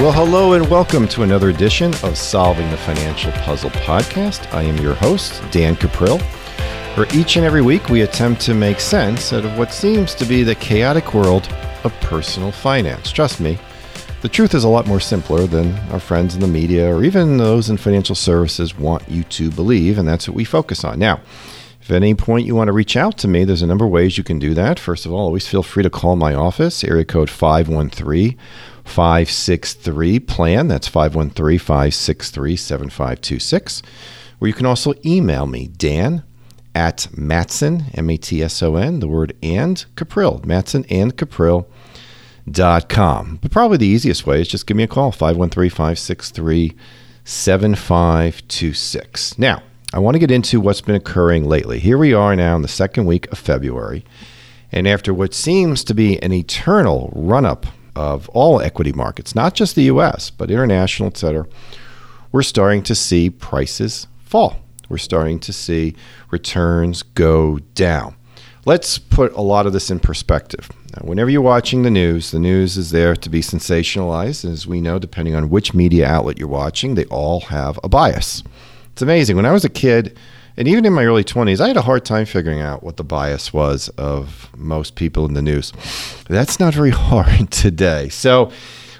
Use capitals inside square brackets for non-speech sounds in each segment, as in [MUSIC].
Well, hello and welcome to another edition of Solving the Financial Puzzle podcast. I am your host, Dan Cuprill. For each and every week, we attempt to make sense out of what seems to be the chaotic world of personal finance. Trust me, the truth is a lot more simpler than our friends in the media or even those in financial services want you to believe, and that's what we focus on. Now, if at any point you want to reach out to me, there's a number of ways you can do that. First of all, always feel free to call my office, area code 513 563 plan. That's 513 563 7526. Or you can also email me, Dan at Matson, M A T S O N, the word and Cuprill, Matson and Cuprill. Dot com. But probably the easiest way is just give me a call, 513 563 7526. Now, I want to get into what's been occurring lately. Here we are now in the second week of February, and after what seems to be an eternal run up of all equity markets, not just the US, but international, et cetera, we're starting to see prices fall. We're starting to see returns go down. Let's put a lot of this in perspective. Now, whenever you're watching the news, the news is there to be sensationalized. As we know, depending on which media outlet you're watching, they all have a bias. It's amazing. When I was a kid, and even in my early 20s, I had a hard time figuring out what the bias was of most people in the news. That's not very [LAUGHS] hard today. So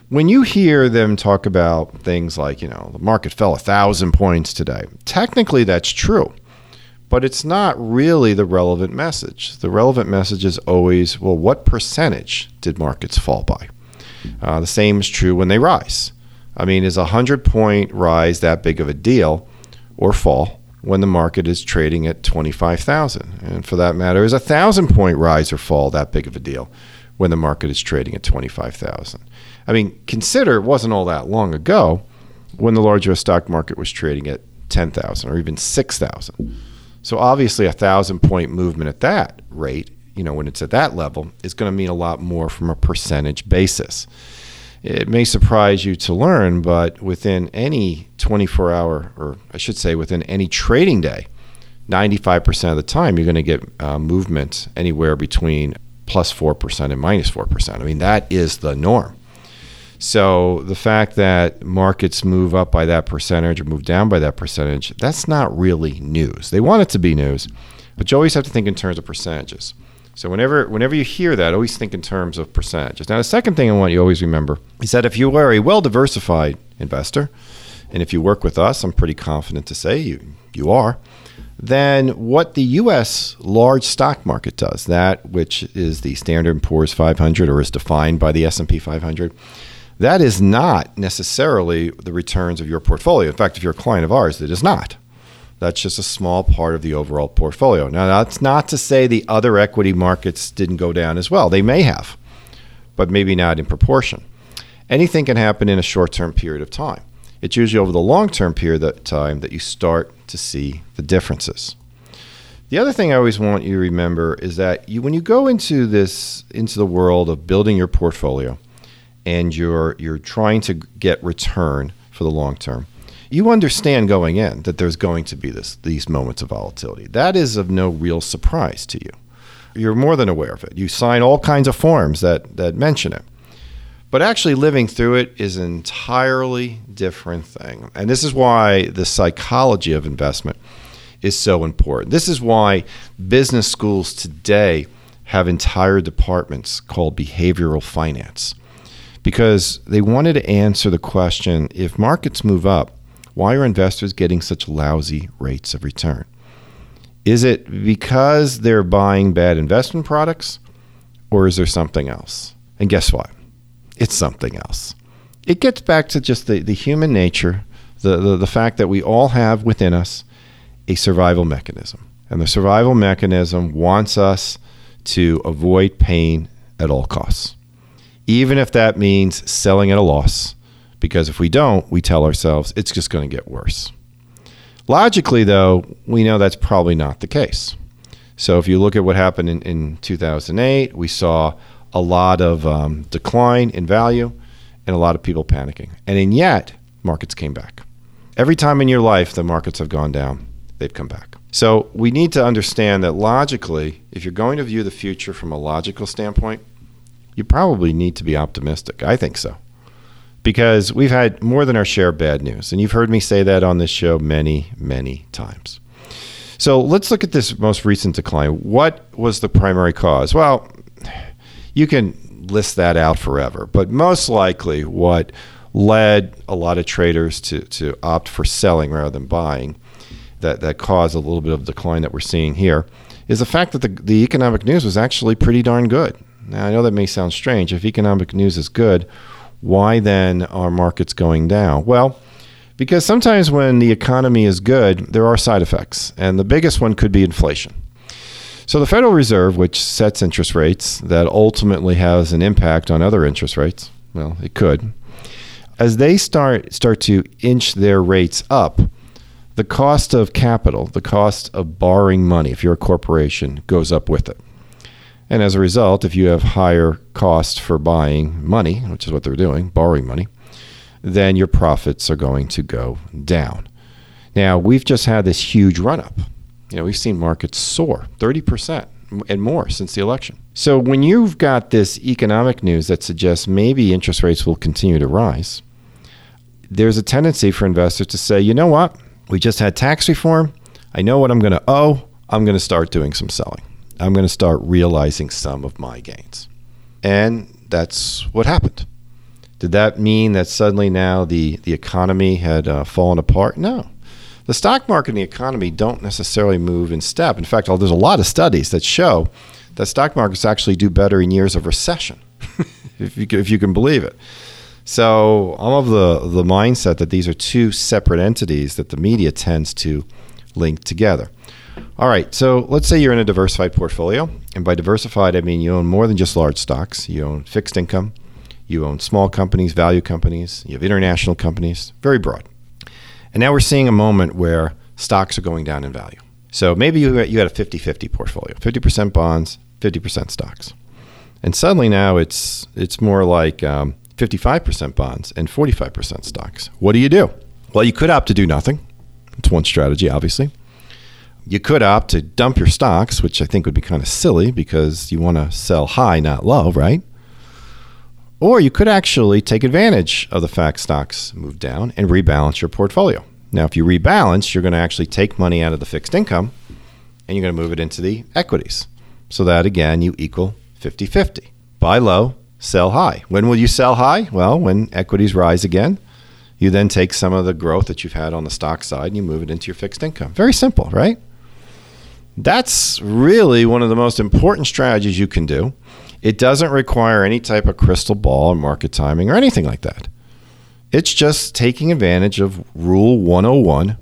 when you hear them talk about things like, you know, the market fell a thousand points today, technically that's true, but it's not really the relevant message. The relevant message is always, well, what percentage did markets fall by? Uh, the same is true when they rise. I mean, is a 100 point rise that big of a deal? Or fall when the market is trading at 25,000. And for that matter, is a 1,000 point rise or fall that big of a deal when the market is trading at 25,000? I mean, consider it wasn't all that long ago when the larger stock market was trading at 10,000 or even 6,000. So obviously a 1,000 point movement at that rate, you know, when it's at that level, is going to mean a lot more from a percentage basis. It may surprise you to learn, but within any 24 hour, or I should say within any trading day, 95% of the time you're going to get uh, movement anywhere between plus 4% and minus 4%. I mean, that is the norm. So the fact that markets move up by that percentage or move down by that percentage, that's not really news. They want it to be news, but you always have to think in terms of percentages. So whenever whenever you hear that, always think in terms of percentages. Now, the second thing I want you to always remember is that if you are a well diversified investor, and if you work with us, I'm pretty confident to say you you are. Then what the U.S. large stock market does, that which is the Standard & Poor's 500 or is defined by the S&P 500, that is not necessarily the returns of your portfolio. In fact, if you're a client of ours, it is not. That's just a small part of the overall portfolio. Now, that's not to say the other equity markets didn't go down as well. They may have, but maybe not in proportion. Anything can happen in a short term period of time. It's usually over the long term period of time that you start to see the differences. The other thing I always want you to remember is that you, when you go into this into the world of building your portfolio and you're you're trying to get return for the long term, you understand going in that there's going to be this these moments of volatility. That is of no real surprise to you. You're more than aware of it. You sign all kinds of forms that that mention it. But actually living through it is an entirely different thing. And this is why the psychology of investment is so important. This is why business schools today have entire departments called behavioral finance because they wanted to answer the question if markets move up, why are investors getting such lousy rates of return? Is it because they're buying bad investment products, or is there something else? And guess what? It's something else. It gets back to just the, the human nature, the, the, the fact that we all have within us a survival mechanism. And the survival mechanism wants us to avoid pain at all costs, even if that means selling at a loss because if we don't, we tell ourselves it's just going to get worse. Logically, though, we know that's probably not the case. So if you look at what happened in, in 2008, we saw a lot of um, decline in value and a lot of people panicking. And in yet, markets came back. Every time in your life the markets have gone down, they've come back. So we need to understand that logically, if you're going to view the future from a logical standpoint, you probably need to be optimistic. I think so because we've had more than our share of bad news. And you've heard me say that on this show many, many times. So let's look at this most recent decline. What was the primary cause? Well, you can list that out forever, but most likely what led a lot of traders to, to opt for selling rather than buying that, that caused a little bit of decline that we're seeing here is the fact that the, the economic news was actually pretty darn good. Now, I know that may sound strange. If economic news is good, why then are markets going down? Well, because sometimes when the economy is good, there are side effects, and the biggest one could be inflation. So the Federal Reserve, which sets interest rates that ultimately has an impact on other interest rates, well, it could. As they start start to inch their rates up, the cost of capital, the cost of borrowing money if you're a corporation goes up with it. And as a result, if you have higher cost for buying money, which is what they're doing, borrowing money, then your profits are going to go down. Now, we've just had this huge run up. You know, we've seen markets soar 30% and more since the election. So when you've got this economic news that suggests maybe interest rates will continue to rise, there's a tendency for investors to say, you know what? We just had tax reform. I know what I'm going to owe. I'm going to start doing some selling. I'm going to start realizing some of my gains. And that's what happened. Did that mean that suddenly now the, the economy had uh, fallen apart? No. The stock market and the economy don't necessarily move in step. In fact, there's a lot of studies that show that stock markets actually do better in years of recession, [LAUGHS] if, you, if you can believe it. So I'm of the, the mindset that these are two separate entities that the media tends to link together. All right, so let's say you're in a diversified portfolio. And by diversified, I mean you own more than just large stocks. You own fixed income, you own small companies, value companies, you have international companies, very broad. And now we're seeing a moment where stocks are going down in value. So maybe you, you had a 50 50 portfolio 50% bonds, 50% stocks. And suddenly now it's, it's more like um, 55% bonds and 45% stocks. What do you do? Well, you could opt to do nothing. It's one strategy, obviously. You could opt to dump your stocks, which I think would be kind of silly because you want to sell high, not low, right? Or you could actually take advantage of the fact stocks move down and rebalance your portfolio. Now, if you rebalance, you're going to actually take money out of the fixed income and you're going to move it into the equities. So that again, you equal 50 50. Buy low, sell high. When will you sell high? Well, when equities rise again. You then take some of the growth that you've had on the stock side and you move it into your fixed income. Very simple, right? That's really one of the most important strategies you can do. It doesn't require any type of crystal ball or market timing or anything like that. It's just taking advantage of Rule 101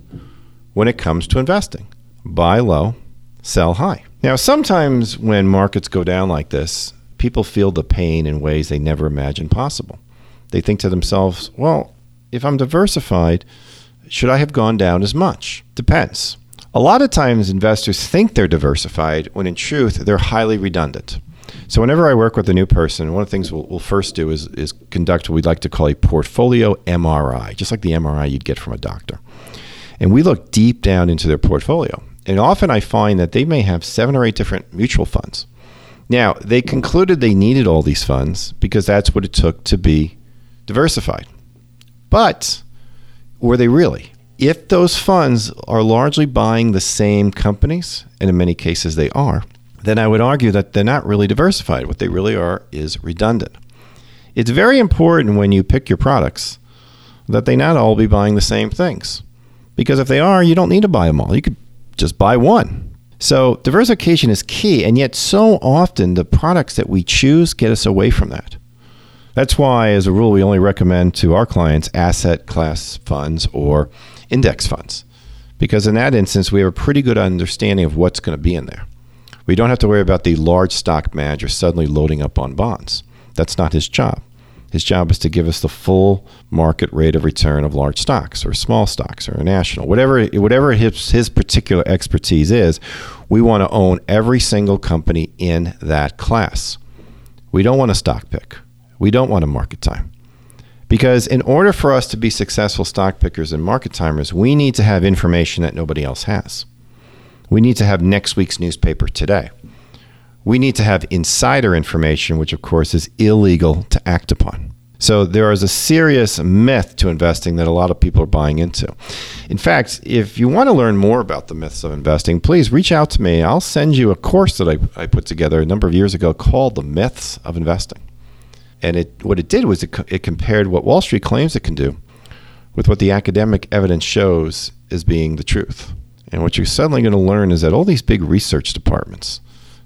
when it comes to investing buy low, sell high. Now, sometimes when markets go down like this, people feel the pain in ways they never imagined possible. They think to themselves, well, if I'm diversified, should I have gone down as much? Depends. A lot of times investors think they're diversified when in truth they're highly redundant. So whenever I work with a new person, one of the things we'll, we'll, first do is, is conduct what we'd like to call a portfolio MRI, just like the MRI you'd get from a doctor. And we look deep down into their portfolio. And often I find that they may have seven or eight different mutual funds. Now, they concluded they needed all these funds because that's what it took to be diversified. But were they really? If those funds are largely buying the same companies, and in many cases they are, then I would argue that they're not really diversified. What they really are is redundant. It's very important when you pick your products that they not all be buying the same things. Because if they are, you don't need to buy them all. You could just buy one. So diversification is key, and yet so often the products that we choose get us away from that. That's why, as a rule, we only recommend to our clients asset class funds or index funds. Because in that instance, we have a pretty good understanding of what's going to be in there. We don't have to worry about the large stock manager suddenly loading up on bonds. That's not his job. His job is to give us the full market rate of return of large stocks or small stocks or a national, whatever whatever his, his particular expertise is. We want to own every single company in that class. We don't want a stock pick. We don't want a market time. Because in order for us to be successful stock pickers and market timers, we need to have information that nobody else has. We need to have next week's newspaper today. We need to have insider information, which of course is illegal to act upon. So there is a serious myth to investing that a lot of people are buying into. In fact, if you want to learn more about the myths of investing, please reach out to me. I'll send you a course that I, I put together a number of years ago called The Myths of Investing. And it, what it did was it, it compared what Wall Street claims it can do with what the academic evidence shows as being the truth. And what you're suddenly going to learn is that all these big research departments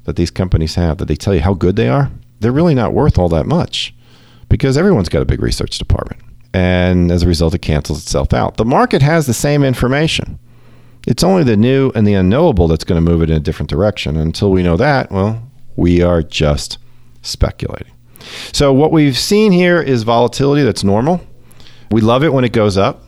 that these companies have, that they tell you how good they are, they're really not worth all that much because everyone's got a big research department. And as a result, it cancels itself out. The market has the same information. It's only the new and the unknowable that's going to move it in a different direction. Until we know that, well, we are just speculating. So, what we've seen here is volatility that's normal. We love it when it goes up,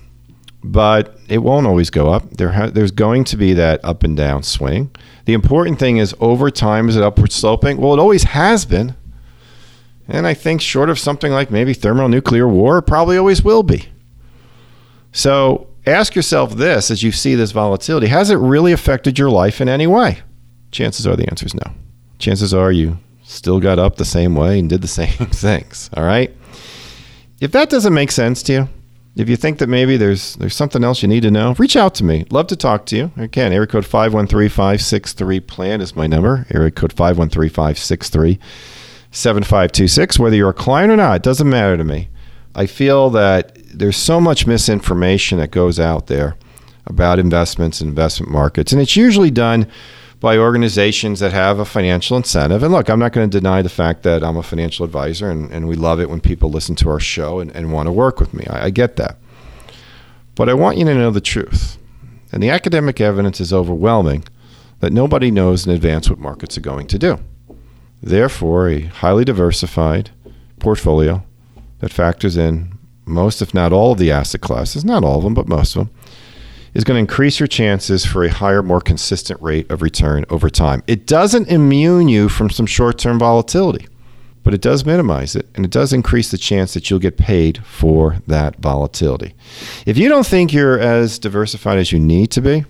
but it won't always go up. There ha- there's going to be that up and down swing. The important thing is over time, is it upward sloping? Well, it always has been. And I think, short of something like maybe thermonuclear war, probably always will be. So ask yourself this as you see this volatility has it really affected your life in any way? Chances are the answer is no. Chances are you still got up the same way and did the [LAUGHS] same things. All right. If that doesn't make sense to you, if you think that maybe there's there's something else you need to know, reach out to me. Love to talk to you. Again, area code 513 plan is my number. Area code 513 7526. Whether you're a client or not, it doesn't matter to me. I feel that there's so much misinformation that goes out there about investments and investment markets, and it's usually done by organizations that have a financial incentive. And look, I'm not going to deny the fact that I'm a financial advisor, and, and we love it when people listen to our show and, and want to work with me. I, I get that. But I want you to know the truth. And the academic evidence is overwhelming that nobody knows in advance what markets are going to do. Therefore, a highly diversified portfolio that factors in most, if not all, of the asset classes, not all of them, but most of them, is going to increase your chances for a higher, more consistent rate of return over time. It doesn't immune you from some short term volatility, but it does minimize it and it does increase the chance that you'll get paid for that volatility. If you don't think you're as diversified as you need to be,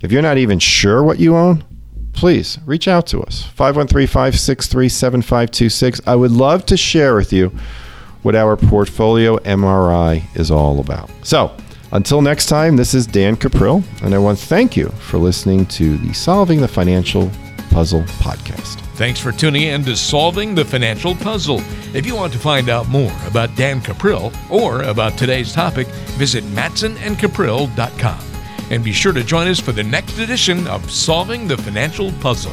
if you're not even sure what you own, please reach out to us 513 563 7526. I would love to share with you what our portfolio MRI is all about. So, until next time, this is Dan Cuprill, and I want to thank you for listening to the Solving the Financial Puzzle podcast. Thanks for tuning in to Solving the Financial Puzzle. If you want to find out more about Dan Cuprill or about today's topic, visit matsonandcuprill.com. And be sure to join us for the next edition of Solving the Financial Puzzle.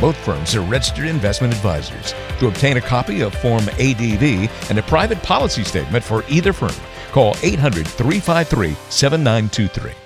Both firms are registered investment advisors. To obtain a copy of Form ADV and a private policy statement for either firm, call 800 353 7923.